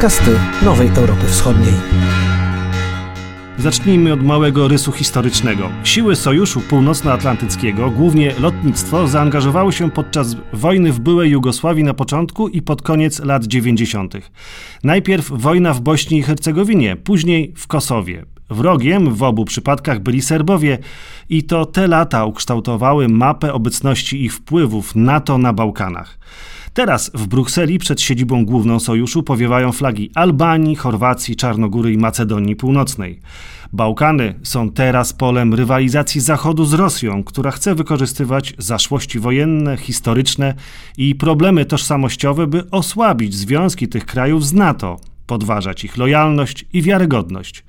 Podcasty Nowej Europy Wschodniej. Zacznijmy od małego rysu historycznego. Siły Sojuszu Północnoatlantyckiego, głównie lotnictwo, zaangażowały się podczas wojny w byłej Jugosławii na początku i pod koniec lat 90. Najpierw wojna w Bośni i Hercegowinie, później w Kosowie. Wrogiem w obu przypadkach byli Serbowie i to te lata ukształtowały mapę obecności ich wpływów NATO na Bałkanach. Teraz w Brukseli przed siedzibą główną sojuszu powiewają flagi Albanii, Chorwacji, Czarnogóry i Macedonii Północnej. Bałkany są teraz polem rywalizacji Zachodu z Rosją, która chce wykorzystywać zaszłości wojenne, historyczne i problemy tożsamościowe, by osłabić związki tych krajów z NATO, podważać ich lojalność i wiarygodność.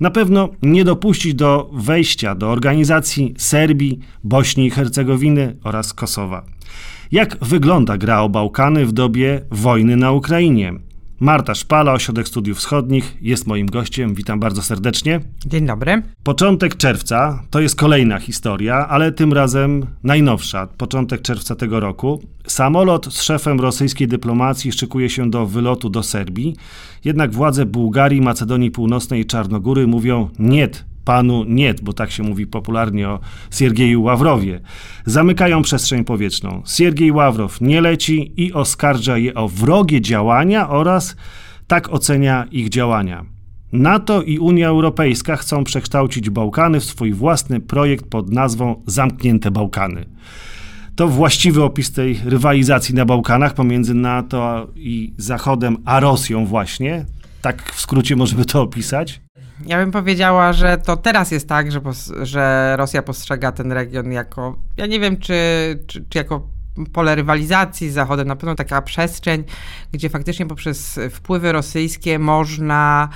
Na pewno nie dopuścić do wejścia do organizacji Serbii, Bośni i Hercegowiny oraz Kosowa. Jak wygląda gra o Bałkany w dobie wojny na Ukrainie? Marta Szpala, Ośrodek Studiów Wschodnich, jest moim gościem. Witam bardzo serdecznie. Dzień dobry. Początek czerwca to jest kolejna historia, ale tym razem najnowsza. Początek czerwca tego roku. Samolot z szefem rosyjskiej dyplomacji szykuje się do wylotu do Serbii. Jednak władze Bułgarii, Macedonii Północnej i Czarnogóry mówią nie panu nie, bo tak się mówi popularnie o Siergieju Ławrowie. Zamykają przestrzeń powietrzną. Siergiej Ławrow nie leci i oskarża je o wrogie działania oraz tak ocenia ich działania. NATO i Unia Europejska chcą przekształcić Bałkany w swój własny projekt pod nazwą Zamknięte Bałkany. To właściwy opis tej rywalizacji na Bałkanach pomiędzy NATO i Zachodem, a Rosją właśnie. Tak w skrócie możemy to opisać. Ja bym powiedziała, że to teraz jest tak, że, że Rosja postrzega ten region jako, ja nie wiem, czy, czy, czy jako pole rywalizacji z Zachodem, na pewno taka przestrzeń, gdzie faktycznie poprzez wpływy rosyjskie można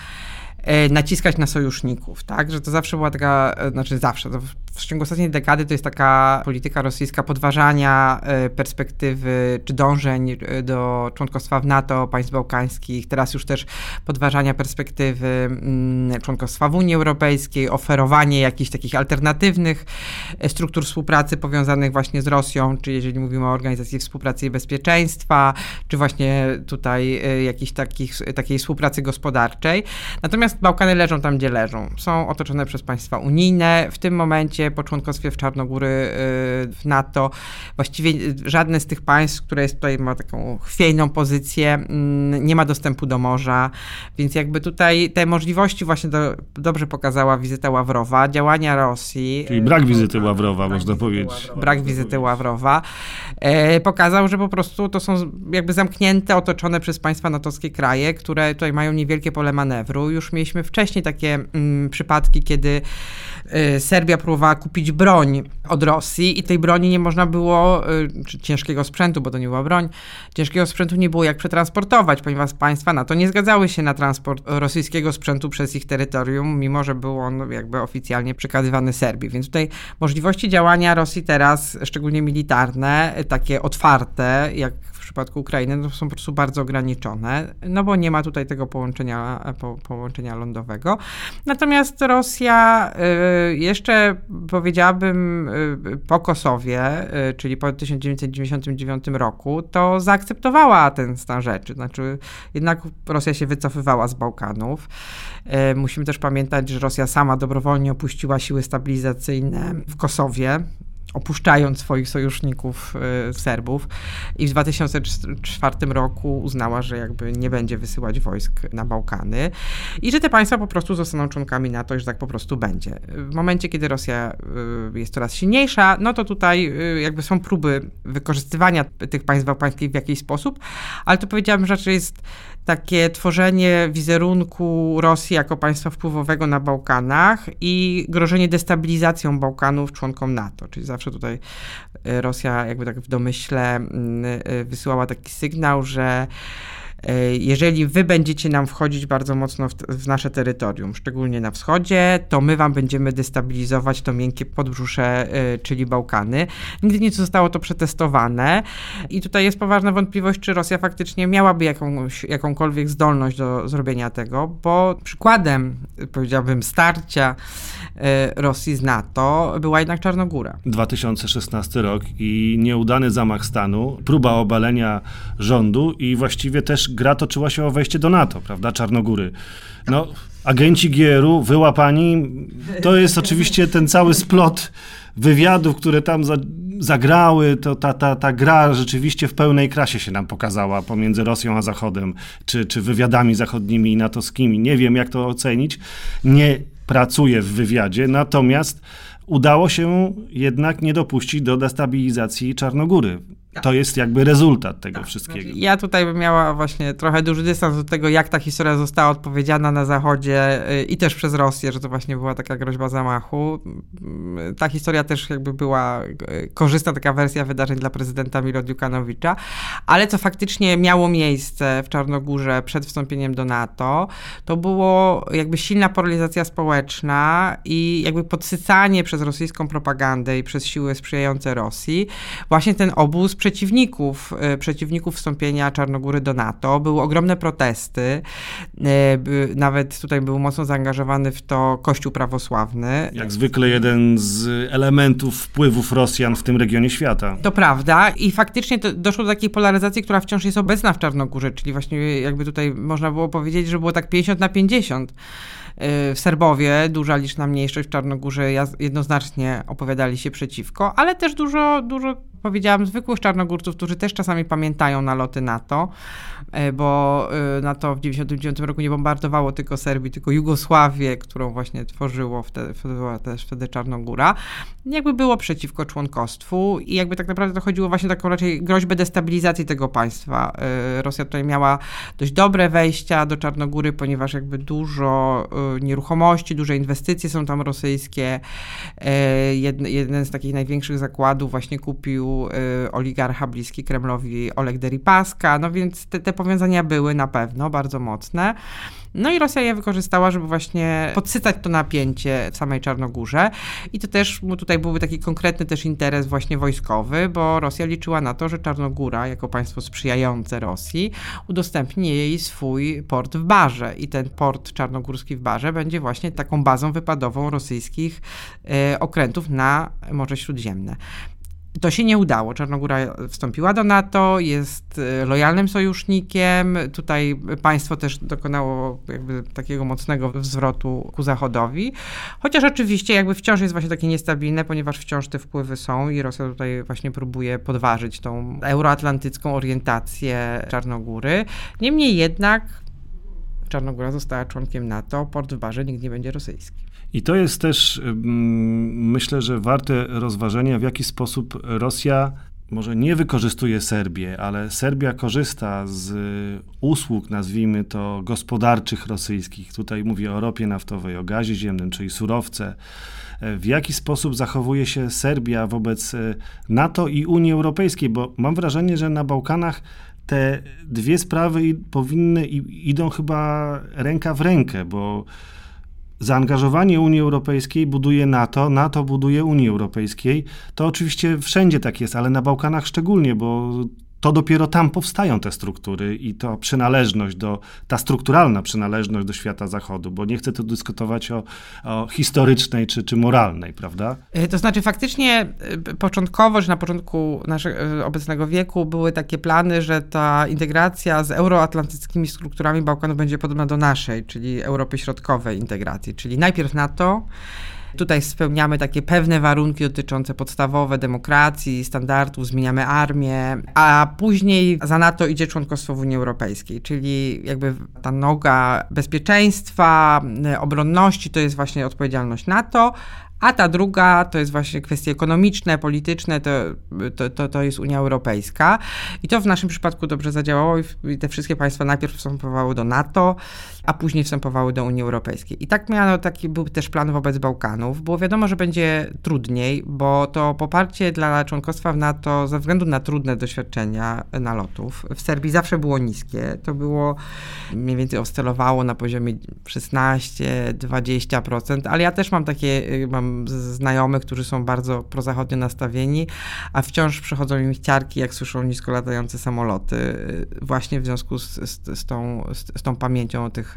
naciskać na sojuszników, tak? Że to zawsze była taka, e, znaczy zawsze, w ciągu ostatniej dekady to jest taka polityka rosyjska podważania e, perspektywy czy dążeń e, do członkostwa w NATO państw bałkańskich, teraz już też podważania perspektywy mm, członkostwa w Unii Europejskiej, oferowanie jakichś takich alternatywnych e, struktur współpracy powiązanych właśnie z Rosją, czy jeżeli mówimy o Organizacji Współpracy i Bezpieczeństwa, czy właśnie tutaj jakiejś takich, takiej współpracy gospodarczej. Natomiast Bałkany leżą tam, gdzie leżą. Są otoczone przez państwa unijne. W tym momencie po członkostwie w Czarnogóry y, w NATO. Właściwie żadne z tych państw, które jest tutaj ma taką chwiejną pozycję, mm, nie ma dostępu do morza, więc jakby tutaj te możliwości właśnie do, dobrze pokazała wizyta Ławrowa, działania Rosji. Czyli brak wizyty Ławrowa, brak można powiedzieć. Ławrowa, brak wizyty Ławrowa. E, pokazał, że po prostu to są jakby zamknięte, otoczone przez państwa natowskie kraje, które tutaj mają niewielkie pole manewru. Już mieliśmy wcześniej takie mm, przypadki, kiedy Serbia próbowała kupić broń od Rosji i tej broni nie można było, y, czy ciężkiego sprzętu, bo to nie była broń, ciężkiego sprzętu nie było jak przetransportować, ponieważ państwa na to nie zgadzały się na transport rosyjskiego sprzętu przez ich terytorium, mimo że był on jakby oficjalnie przekazywany Serbii. Więc tutaj możliwości działania Rosji teraz, szczególnie militarne, takie otwarte, jak przypadku Ukrainy no, są po prostu bardzo ograniczone, no bo nie ma tutaj tego połączenia, po, połączenia lądowego. Natomiast Rosja y, jeszcze powiedziałabym y, po Kosowie, y, czyli po 1999 roku, to zaakceptowała ten stan rzeczy. Znaczy jednak Rosja się wycofywała z Bałkanów. Musimy też pamiętać, że Rosja sama dobrowolnie opuściła siły stabilizacyjne w Kosowie opuszczając swoich sojuszników y, Serbów i w 2004 roku uznała, że jakby nie będzie wysyłać wojsk na Bałkany i że te państwa po prostu zostaną członkami NATO i że tak po prostu będzie. W momencie, kiedy Rosja y, jest coraz silniejsza, no to tutaj y, jakby są próby wykorzystywania tych państw bałkańskich w jakiś sposób, ale to powiedziałabym, że jest takie tworzenie wizerunku Rosji jako państwa wpływowego na Bałkanach i grożenie destabilizacją Bałkanów członkom NATO. Czyli zawsze tutaj e, Rosja jakby tak w domyśle mm, e, wysyłała taki sygnał, że jeżeli wy będziecie nam wchodzić bardzo mocno w, w, nasze terytorium, szczególnie na wschodzie, to my wam będziemy destabilizować to miękkie podbrzusze, e, czyli Bałkany. Nigdy nie zostało to przetestowane i tutaj jest poważna wątpliwość, czy Rosja faktycznie miałaby jakąś, jakąkolwiek zdolność do zrobienia tego, bo przykładem, powiedziałbym, starcia e, Rosji z NATO była jednak Czarnogóra. 2016 rok i nieudany zamach stanu, próba obalenia rządu i właściwie też gra toczyła się o wejście do NATO, prawda, Czarnogóry. No, agenci GRU wyłapani, to jest oczywiście ten cały splot wywiadów, które tam za, zagrały, to ta, ta, ta gra rzeczywiście w pełnej krasie się nam pokazała pomiędzy Rosją a Zachodem, czy, czy wywiadami zachodnimi i natowskimi. Nie wiem, jak to ocenić. Nie pracuję w wywiadzie, natomiast udało się jednak nie dopuścić do destabilizacji Czarnogóry. Tak. To jest jakby rezultat tego tak. wszystkiego. Ja tutaj bym miała właśnie trochę duży dystans do tego, jak ta historia została odpowiedziana na Zachodzie y, i też przez Rosję, że to właśnie była taka groźba zamachu. Mm, ta historia też jakby była y, korzystna, taka wersja wydarzeń dla prezydenta Milo Dziukanowicza, ale co faktycznie miało miejsce w Czarnogórze przed wstąpieniem do NATO, to było jakby silna polaryzacja społeczna i jakby podsycanie przez rosyjską propagandę i przez siły sprzyjające Rosji właśnie ten obóz przeciwników, e, przeciwników wstąpienia Czarnogóry do NATO. Były ogromne protesty. E, nawet tutaj był mocno zaangażowany w to Kościół prawosławny. Jak zwykle jeden z elementów wpływów Rosjan w tym regionie świata. To prawda i faktycznie doszło do takiej polaryzacji, która wciąż jest obecna w Czarnogórze, czyli właśnie jakby tutaj można było powiedzieć, że było tak 50 na 50. Y, w Serbowie, duża liczna mniejszość w Czarnogórze jednoznacznie opowiadali się przeciwko, ale też dużo, dużo powiedziałam, zwykłych czarnogórców, którzy też czasami pamiętają naloty NATO, y, bo y, NATO w 1999 roku nie bombardowało tylko Serbii, tylko Jugosławię, którą właśnie tworzyło wtedy, też wtedy Czarnogóra. Jakby było przeciwko członkostwu i jakby tak naprawdę to chodziło właśnie o taką raczej groźbę destabilizacji tego państwa. Rosja tutaj miała dość dobre wejścia do Czarnogóry, ponieważ jakby dużo nieruchomości, duże inwestycje są tam rosyjskie. E, jeden z takich największych zakładów właśnie kupił e, oligarcha bliski Kremlowi Oleg Deripaska, no więc te, te powiązania były na pewno bardzo mocne. No i Rosja je wykorzystała, żeby właśnie podsycać to napięcie w samej Czarnogórze. I to też tutaj byłby taki konkretny też interes właśnie wojskowy, bo Rosja liczyła na to, że Czarnogóra, jako państwo sprzyjające Rosji, udostępni jej swój port w Barze. I ten port czarnogórski w Barze będzie właśnie taką bazą wypadową rosyjskich e, okrętów na Morze Śródziemne. To się nie udało. Czarnogóra wstąpiła do NATO, jest y, lojalnym sojusznikiem. Tutaj państwo też dokonało jakby takiego mocnego zwrotu ku Zachodowi. Chociaż oczywiście jakby wciąż jest właśnie takie niestabilne, ponieważ wciąż te wpływy są i Rosja tutaj właśnie próbuje podważyć tą euroatlantycką orientację Czarnogóry. Niemniej jednak Czarnogóra została członkiem NATO, port w barze nigdy nie będzie rosyjski. I to jest też, myślę, że warte rozważenia, w jaki sposób Rosja może nie wykorzystuje Serbię, ale Serbia korzysta z usług, nazwijmy to, gospodarczych rosyjskich. Tutaj mówię o ropie naftowej, o gazie ziemnym, czyli surowce. W jaki sposób zachowuje się Serbia wobec e, NATO i Unii Europejskiej? Bo mam wrażenie, że na Bałkanach te dwie sprawy powinny i idą chyba ręka w rękę, bo zaangażowanie Unii Europejskiej buduje NATO, NATO buduje Unii Europejskiej. To oczywiście wszędzie tak jest, ale na Bałkanach szczególnie, bo to dopiero tam powstają te struktury i to przynależność do, ta strukturalna przynależność do świata zachodu, bo nie chcę tu dyskutować o, o historycznej czy, czy moralnej, prawda? E, to znaczy faktycznie e, początkowo, że na początku naszego e, obecnego wieku były takie plany, że ta integracja z euroatlantyckimi strukturami Bałkanów będzie podobna do naszej, czyli Europy Środkowej integracji, czyli najpierw NATO, Tutaj spełniamy takie pewne warunki dotyczące podstawowe demokracji, standardów, zmieniamy armię, a później za NATO idzie członkostwo w Unii Europejskiej, czyli jakby ta noga bezpieczeństwa, obronności to jest właśnie odpowiedzialność NATO, a ta druga to jest właśnie kwestie ekonomiczne, polityczne, to, to, to, to jest Unia Europejska. I to w naszym przypadku dobrze zadziałało i te wszystkie państwa najpierw wstępowały do NATO, a później wstępowały do Unii Europejskiej. I tak miano, taki był też plan wobec Bałkanów. Było wiadomo, że będzie trudniej, bo to poparcie dla członkostwa w NATO ze względu na trudne doświadczenia nalotów w Serbii zawsze było niskie. To było mniej więcej oscylowało na poziomie 16-20%, ale ja też mam takie, y, mam znajomych, którzy są bardzo prozachodnio nastawieni, a wciąż przychodzą im ciarki, jak słyszą nisko latające samoloty, y, właśnie w związku z, z, z tą, z, z, tą pamięcią o tych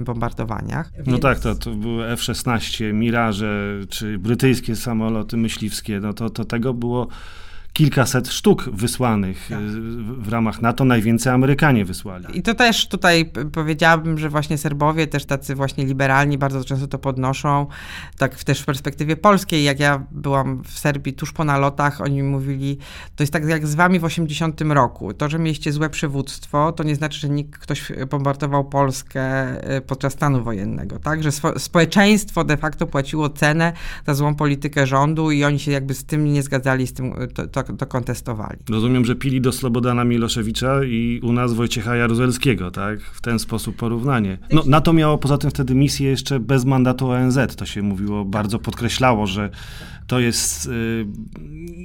y, bombardowaniach. No Więc... tak, to, to były F-16, Mirage, czy brytyjskie samoloty myśliwskie, no to, to tego było kilkaset sztuk wysłanych tak. w ramach NATO, najwięcej Amerykanie wysłali. I to też tutaj powiedziałabym, że właśnie Serbowie, też tacy właśnie liberalni, bardzo często to podnoszą, tak też w perspektywie polskiej, jak ja byłam w Serbii tuż po nalotach, oni mówili, to jest tak jak z wami w 80 roku, to, że mieliście złe przywództwo, to nie znaczy, że nikt, ktoś bombardował Polskę e, podczas stanu wojennego, tak, że społeczeństwo de facto płaciło cenę za złą politykę rządu i oni się jakby z tym nie zgadzali, z tym to, to, to. Rozumiem, że pili do Slobodana Miloszewicza i u nas Wojciecha Jaruzelskiego, tak? W ten sposób porównanie. No, NATO miało poza tym wtedy misję jeszcze bez mandatu ONZ. To się mówiło, bardzo podkreślało, że to jest y,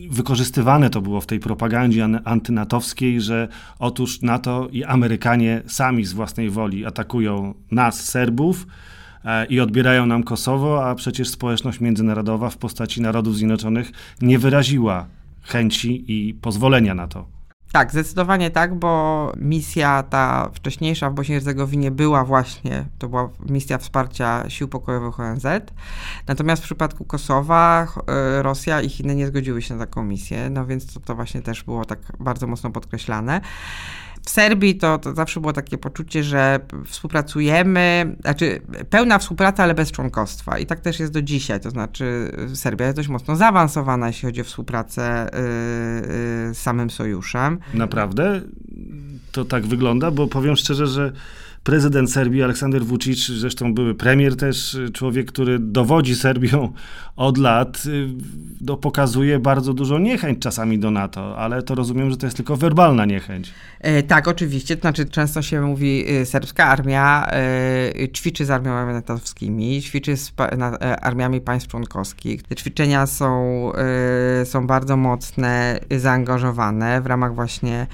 wykorzystywane to było w tej propagandzie antynatowskiej, że otóż NATO i Amerykanie sami z własnej woli atakują nas, Serbów, e, i odbierają nam Kosowo, a przecież społeczność międzynarodowa w postaci Narodów Zjednoczonych nie wyraziła chęci i pozwolenia na to. Tak, zdecydowanie tak, bo misja ta wcześniejsza w Bośni i Hercegowinie była właśnie, to była misja wsparcia sił pokojowych ONZ. Natomiast w przypadku Kosowa e, Rosja i Chiny nie zgodziły się na taką misję, no więc to, to właśnie też było tak bardzo mocno podkreślane w Serbii to, to zawsze było takie poczucie, że współpracujemy, znaczy pełna współpraca, ale bez członkostwa. I tak też jest do dzisiaj. To znaczy Serbia jest dość mocno zaawansowana, jeśli chodzi o współpracę yy, yy, z samym sojuszem. Naprawdę? To tak wygląda? Bo powiem szczerze, że prezydent Serbii Aleksander Vucic, zresztą były premier też, człowiek, który dowodzi Serbią od lat, no, pokazuje bardzo dużo niechęć czasami do NATO, ale to rozumiem, że to jest tylko werbalna niechęć. E, tak, oczywiście. Znaczy, często się mówi, y, serbska armia ćwiczy z armiami natowskimi, ćwiczy z e, armiami państw członkowskich. Te ćwiczenia są, są bardzo mocne, zaangażowane w ramach właśnie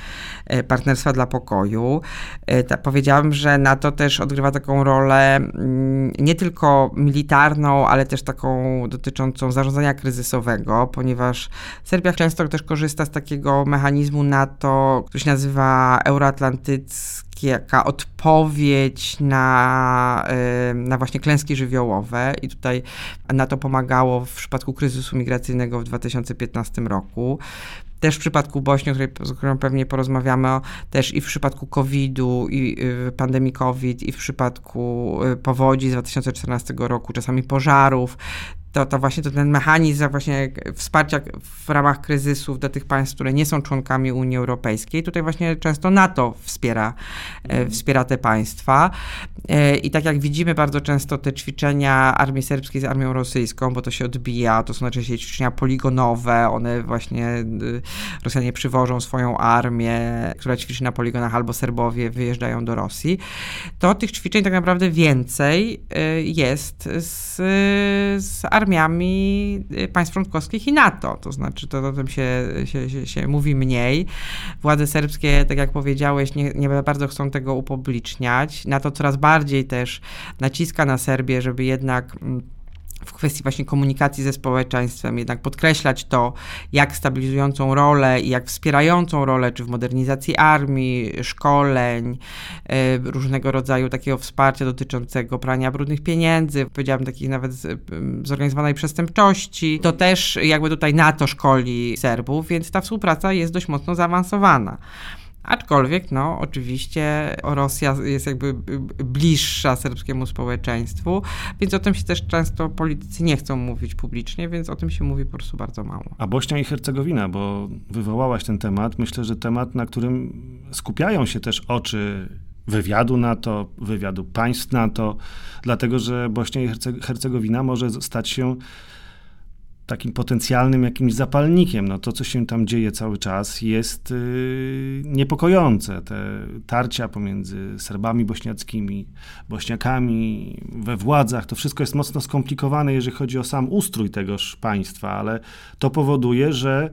e, partnerstwa dla pokoju. Powiedziałabym, że NATO też odgrywa taką rolę mm, nie tylko militarną, ale też taką dotyczącą zarządzania kryzysowego, ponieważ Serbia często też korzysta z takiego mechanizmu NATO, który się nazywa euroatlantycki jaka odpowiedź na, na właśnie klęski żywiołowe i tutaj NATO pomagało w przypadku kryzysu migracyjnego w 2015 roku. Też w przypadku Bośni, o której, o którą pewnie porozmawiamy, też i w przypadku COVID-u, i y, pandemii COVID, i w przypadku y, powodzi z 2014 roku, czasami pożarów, to, to właśnie to ten mechanizm właśnie wsparcia w ramach kryzysów dla tych państw, które nie są członkami Unii Europejskiej. Tutaj właśnie często NATO wspiera, mm. wspiera te państwa. E, I tak jak widzimy bardzo często te ćwiczenia armii serbskiej z armią rosyjską, bo to się odbija, to są najczęściej ćwiczenia poligonowe, one właśnie, y, Rosjanie przywożą swoją armię, która ćwiczy na poligonach, albo Serbowie wyjeżdżają do Rosji, to tych ćwiczeń tak naprawdę więcej jest z, z armii armiami y, państw członkowskich i NATO. To znaczy, to o tym się, się, się, się mówi mniej. Władze serbskie, tak jak powiedziałeś, nie, nie bardzo chcą tego upubliczniać. NATO coraz bardziej też naciska na Serbię, żeby jednak mm, w kwestii właśnie komunikacji ze społeczeństwem, jednak podkreślać to, jak stabilizującą rolę i jak wspierającą rolę, czy w modernizacji armii, szkoleń, e, różnego rodzaju takiego wsparcia dotyczącego prania brudnych pieniędzy, powiedziałabym takich nawet zorganizowanej przestępczości, to też jakby tutaj NATO szkoli Serbów, więc ta współpraca jest dość mocno zaawansowana. Aczkolwiek, no, oczywiście Rosja jest jakby bliższa serbskiemu społeczeństwu, więc o tym się też często politycy nie chcą mówić publicznie, więc o tym się mówi po prostu bardzo mało. A Bośnia i Hercegowina, bo wywołałaś ten temat, myślę, że temat, na którym skupiają się też oczy wywiadu NATO, wywiadu państw NATO, dlatego że Bośnia i Hercegowina może stać się takim potencjalnym jakimś zapalnikiem. No to, co się tam dzieje cały czas, jest yy, niepokojące. Te tarcia pomiędzy Serbami bośniackimi, Bośniakami we władzach, to wszystko jest mocno skomplikowane, jeżeli chodzi o sam ustrój tegoż państwa, ale to powoduje, że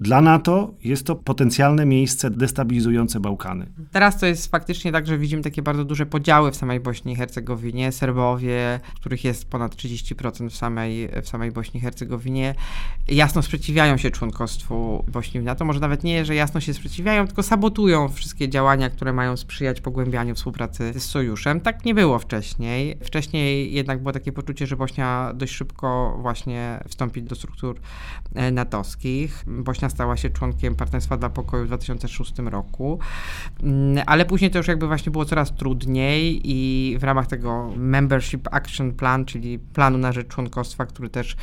dla NATO jest to potencjalne miejsce destabilizujące Bałkany. Teraz to jest faktycznie tak, że widzimy takie bardzo duże podziały w samej Bośni i Hercegowinie. Serbowie, których jest ponad 30% w samej, w samej Bośni i Hercegowinie, jasno sprzeciwiają się członkostwu Bośni w NATO. Może nawet nie, że jasno się sprzeciwiają, tylko sabotują wszystkie działania, które mają sprzyjać pogłębianiu współpracy z sojuszem. Tak nie było wcześniej. Wcześniej jednak było takie poczucie, że Bośnia dość szybko właśnie wstąpi do struktur e, natowskich. Bośnia Stała się członkiem Partnerstwa dla Pokoju w 2006 roku, mm, ale później to już jakby właśnie było coraz trudniej i w ramach tego Membership Action Plan, czyli planu na rzecz członkostwa, który też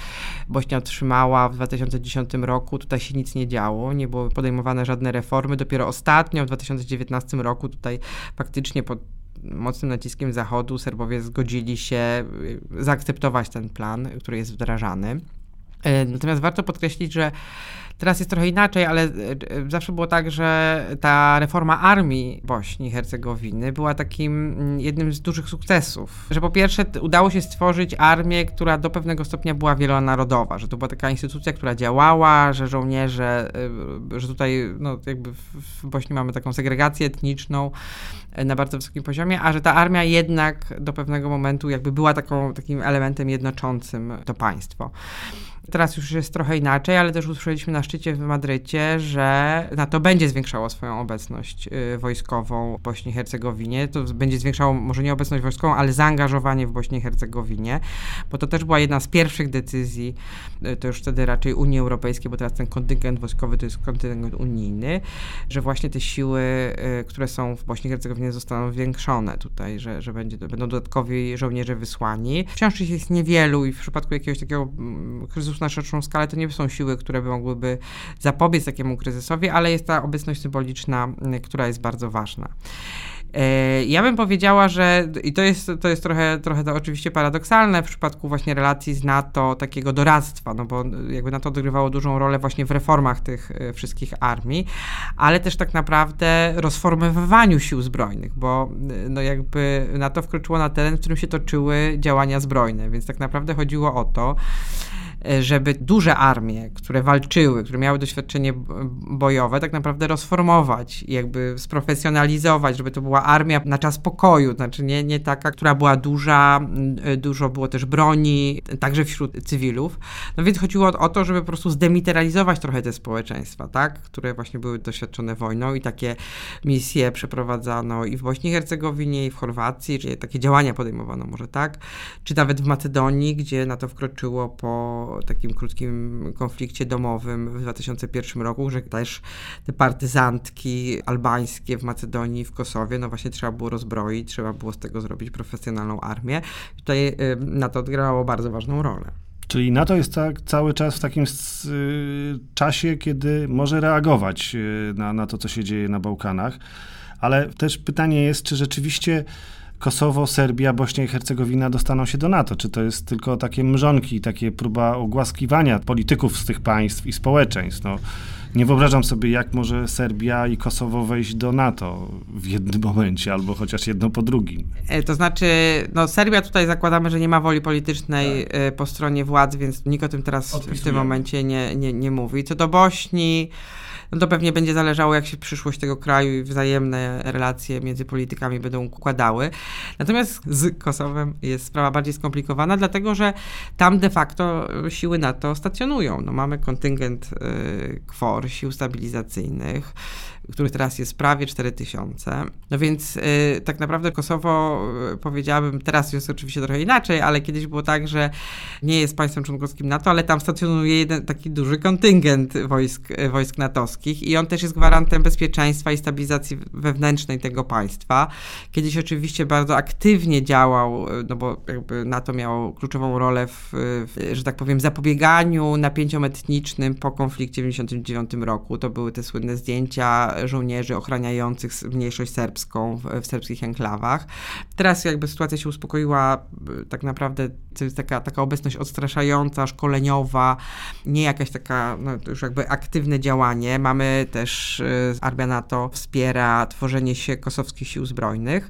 Bośnia otrzymała w 2010 roku, tutaj się nic nie działo, nie były podejmowane żadne reformy. Dopiero ostatnio w 2019 roku tutaj faktycznie pod mocnym naciskiem Zachodu Serbowie zgodzili się y, zaakceptować ten plan, który jest wdrażany. E, natomiast warto podkreślić, że Teraz jest trochę inaczej, ale e, e, zawsze było tak, że ta reforma armii Bośni i Hercegowiny była takim mm, jednym z dużych sukcesów. Że po pierwsze udało się stworzyć armię, która do pewnego stopnia była wielonarodowa, że to była taka instytucja, która działała, że żołnierze, e, że tutaj no, jakby w Bośni mamy taką segregację etniczną na bardzo wysokim poziomie, a że ta armia jednak do pewnego momentu jakby była taką, takim elementem jednoczącym to państwo. Teraz już jest trochę inaczej, ale też usłyszeliśmy na szczycie w Madrycie, że NATO będzie zwiększało swoją obecność y, wojskową w Bośni i Hercegowinie. To będzie zwiększało może nie obecność wojskową, ale zaangażowanie w Bośni i Hercegowinie, bo to też była jedna z pierwszych decyzji, y, to już wtedy raczej Unii Europejskiej, bo teraz ten kontyngent wojskowy to jest kontyngent unijny, że właśnie te siły, y, które są w Bośni i Hercegowinie zostaną zwiększone tutaj, że, że będzie, będą dodatkowi żołnierze wysłani. Wciąż jest niewielu i w przypadku jakiegoś takiego mm, kryzysu na szerszą skalę to nie są siły, które by mogłyby zapobiec takiemu kryzysowi, ale jest ta obecność symboliczna, która jest bardzo ważna. E, ja bym powiedziała, że i to jest, to jest trochę, trochę to oczywiście paradoksalne w przypadku właśnie relacji z NATO, takiego doradztwa, no bo jakby NATO odgrywało dużą rolę właśnie w reformach tych e, wszystkich armii, ale też tak naprawdę rozformowywaniu sił zbrojnych, bo no jakby NATO wkroczyło na teren, w którym się toczyły działania zbrojne, więc tak naprawdę chodziło o to, żeby duże armie, które walczyły, które miały doświadczenie bojowe, tak naprawdę rozformować, jakby sprofesjonalizować, żeby to była armia na czas pokoju, znaczy nie, nie taka, która była duża, e, dużo było też broni, także wśród cywilów. No więc chodziło o, to, żeby po prostu zdemilitaryzować trochę te społeczeństwa, tak, które właśnie były doświadczone wojną i takie misje przeprowadzano i w Bośni i Hercegowinie, i w Chorwacji, czyli takie działania podejmowano może tak, czy nawet w Macedonii, gdzie na to wkroczyło po takim krótkim konflikcie domowym w 2001 roku, że też te partyzantki albańskie w Macedonii, w Kosowie, no właśnie trzeba było rozbroić, trzeba było z tego zrobić profesjonalną armię. Tutaj y, na to odgrało bardzo ważną rolę. Czyli NATO jest tak cały czas w takim y, czasie, kiedy może reagować y, na, na to, co się dzieje na Bałkanach. Ale też pytanie jest, czy rzeczywiście Kosowo, Serbia, Bośnia i Hercegowina dostaną się do NATO? Czy to jest tylko takie mrzonki, takie próba ogłaskiwania polityków z tych państw i społeczeństw? No, nie wyobrażam sobie, jak może Serbia i Kosowo wejść do NATO w jednym momencie, albo chociaż jedno po drugim. E, to znaczy, no Serbia tutaj zakładamy, że nie ma woli politycznej tak. E, po stronie władz, więc nikt o tym teraz w tym momencie nie, nie, nie mówi. Co do Bośni, no to pewnie będzie zależało, jak się przyszłość tego kraju i wzajemne relacje między politykami będą układały. Natomiast z Kosowem jest sprawa bardziej skomplikowana, dlatego że tam de facto siły NATO stacjonują. No, mamy kontyngent y, KFOR, sił stabilizacyjnych, których teraz jest prawie 4000. No więc y, tak naprawdę Kosowo, y, powiedziałabym, teraz jest oczywiście trochę inaczej, ale kiedyś było tak, że nie jest państwem członkowskim NATO, ale tam stacjonuje jeden taki duży kontyngent wojsk, y, wojsk natowskich i on też jest gwarantem bezpieczeństwa i stabilizacji wewnętrznej tego państwa. Kiedyś oczywiście bardzo aktywnie działał, y, no bo jakby NATO miało kluczową rolę w, w że tak powiem, zapobieganiu napięciom etnicznym po konflikcie w 1999 roku. To były te słynne zdjęcia żołnierzy ochraniających mniejszość serbską w, w serbskich enklawach. Teraz jakby sytuacja się uspokoiła, tak naprawdę to jest taka, taka obecność odstraszająca, szkoleniowa, nie jakaś taka no, już jakby aktywne działanie. Mamy też y, Armia NATO wspiera tworzenie się kosowskich sił zbrojnych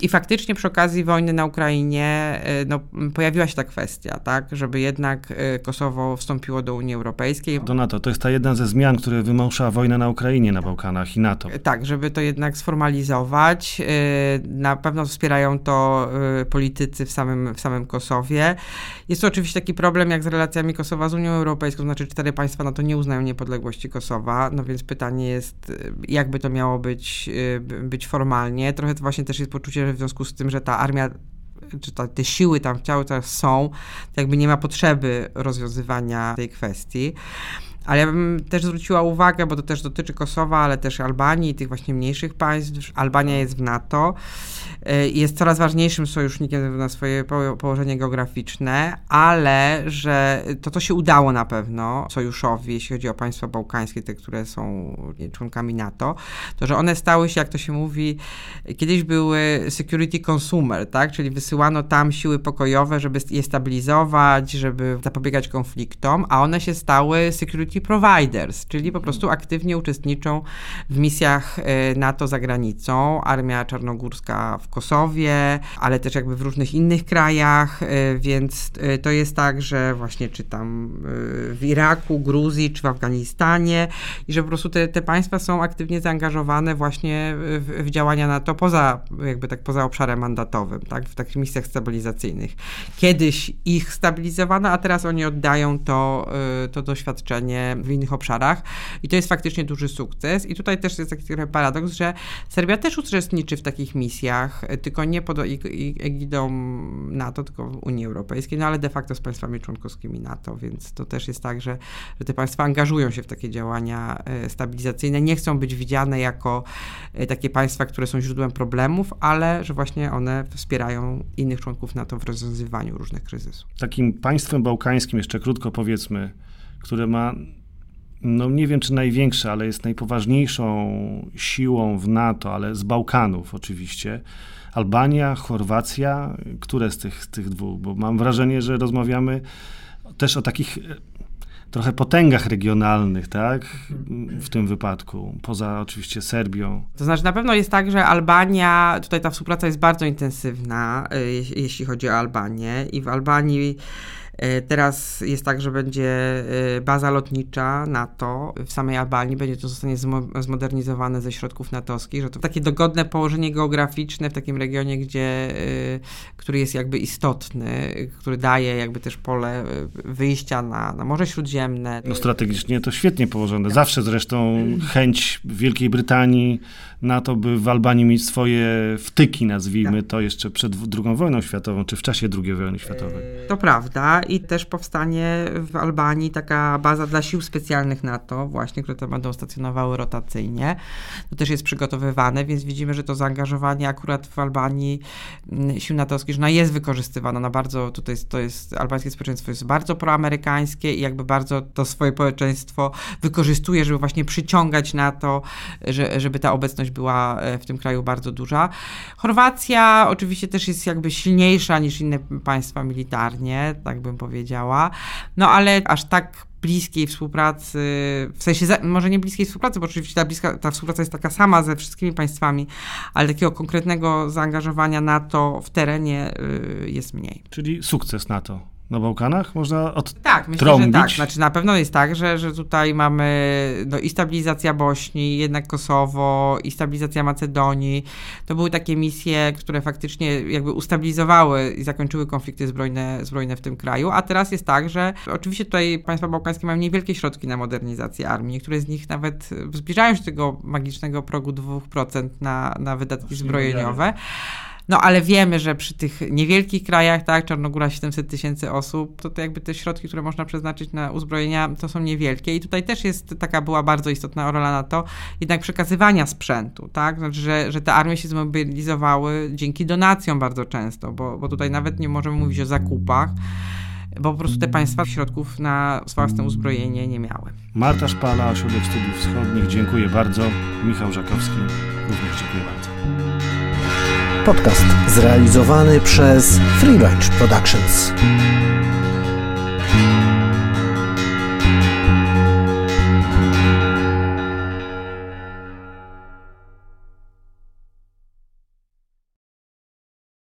i faktycznie przy okazji wojny na Ukrainie y, no, pojawiła się ta kwestia, tak, żeby jednak Kosowo wstąpiło do Unii Europejskiej. Do NATO. To jest ta jedna ze zmian, które wymusza wojna na Ukrainie na Bałkanach. NATO. Tak, żeby to jednak sformalizować. Y, na pewno wspierają to y, politycy w samym, w samym Kosowie. Jest to oczywiście taki problem jak z relacjami Kosowa z Unią Europejską, znaczy cztery państwa na to nie uznają niepodległości Kosowa, no więc pytanie jest, jakby to miało być, być formalnie. Trochę to właśnie też jest poczucie, że w związku z tym, że ta armia czy ta, te siły tam cały czas są, to jakby nie ma potrzeby rozwiązywania tej kwestii. Ale ja bym też zwróciła uwagę, bo to też dotyczy Kosowa, ale też Albanii i tych właśnie mniejszych państw. Albania jest w NATO i jest coraz ważniejszym sojusznikiem na swoje położenie geograficzne, ale że to, to się udało na pewno sojuszowi, jeśli chodzi o państwa bałkańskie, te, które są członkami NATO, to że one stały się, jak to się mówi, kiedyś były security consumer, tak? czyli wysyłano tam siły pokojowe, żeby je stabilizować, żeby zapobiegać konfliktom, a one się stały security providers, czyli po prostu aktywnie uczestniczą w misjach e, NATO za granicą. Armia Czarnogórska w Kosowie, ale też jakby w różnych innych krajach, y, więc y, to jest tak, że właśnie czy tam w Iraku, Gruzji, czy w Afganistanie i że po prostu te, te państwa są aktywnie zaangażowane właśnie w, w działania NATO poza, jakby tak poza obszarem mandatowym, tak, w takich misjach stabilizacyjnych. Kiedyś ich stabilizowano, a teraz oni oddają to, to doświadczenie w innych obszarach. I to jest faktycznie duży sukces. I tutaj też jest taki trochę paradoks, że Serbia też uczestniczy w takich misjach, tylko nie pod egidą NATO, tylko Unii Europejskiej, no ale de facto z państwami członkowskimi NATO, więc to też jest tak, że, że te państwa angażują się w takie działania e, stabilizacyjne, nie chcą być widziane jako e, takie państwa, które są źródłem problemów, ale że właśnie one wspierają innych członków NATO w rozwiązywaniu różnych kryzysów. Takim państwem bałkańskim, jeszcze krótko powiedzmy, które ma no nie wiem czy największa, ale jest najpoważniejszą siłą w NATO, ale z Bałkanów oczywiście. Albania, Chorwacja, które z tych, tych dwóch? Bo mam wrażenie, że rozmawiamy też o takich e, trochę potęgach regionalnych, tak? W tym wypadku, poza oczywiście Serbią. To znaczy, na pewno jest tak, że Albania, tutaj ta współpraca jest bardzo intensywna, e, jeśli chodzi o Albanię, i w Albanii teraz jest tak, że będzie e, baza lotnicza NATO w samej Albanii, będzie to zostanie zmodernizowane ze środków natowskich, że to takie dogodne położenie geograficzne w takim regionie, gdzie, e, który jest jakby istotny, który daje jakby też pole wyjścia na, na Morze Śródziemne. No strategicznie to świetnie położone. Zawsze zresztą chęć Wielkiej Brytanii na to, by w Albanii mieć swoje wtyki, nazwijmy tak. to, jeszcze przed II wojną światową, czy w czasie II wojny światowej. To prawda i też powstanie w Albanii taka baza dla sił specjalnych NATO, właśnie, które tam będą stacjonowały rotacyjnie. To też jest przygotowywane, więc widzimy, że to zaangażowanie akurat w Albanii mm, sił natowskich, że no jest wykorzystywane na bardzo, tutaj jest, to jest, albańskie społeczeństwo jest bardzo proamerykańskie i jakby bardzo to swoje społeczeństwo wykorzystuje, żeby właśnie przyciągać na to, że, żeby ta obecność była e, w tym kraju bardzo duża. Chorwacja oczywiście też jest jakby silniejsza niż inne państwa militarnie, tak bym powiedziała. No ale aż tak bliskiej współpracy, w sensie może nie bliskiej współpracy, bo oczywiście ta, bliska, ta współpraca jest taka sama ze wszystkimi państwami, ale takiego konkretnego zaangażowania NATO w terenie y, jest mniej. Czyli sukces NATO na Bałkanach? Można od Tak, myślę, że tak. Znaczy na pewno jest tak, że, że tutaj mamy no, i stabilizacja Bośni, jednak Kosowo, i stabilizacja Macedonii. To były takie misje, które faktycznie jakby ustabilizowały i zakończyły konflikty zbrojne, zbrojne w tym kraju, a teraz jest tak, że oczywiście tutaj państwa bałkańskie mają niewielkie środki na modernizację armii. Niektóre z nich nawet zbliżają się do tego magicznego progu 2% na, na wydatki zbrojeniowe. No ale wiemy, że przy tych niewielkich krajach, tak, Czarnogóra 700 tysięcy osób, to, to jakby te środki, które można przeznaczyć na uzbrojenia, to są niewielkie i tutaj też jest taka była bardzo istotna rola na to, jednak przekazywania sprzętu, tak, znaczy, że, że te armie się zmobilizowały dzięki donacjom bardzo często, bo, bo tutaj nawet nie możemy mówić o zakupach, bo po prostu te państwa środków na własne uzbrojenie nie miały. Marta Szpala, Ośrodek Studiów Wschodnich, dziękuję bardzo. Michał Żakowski, również dziękuję bardzo. Podcast zrealizowany przez Freelance Productions.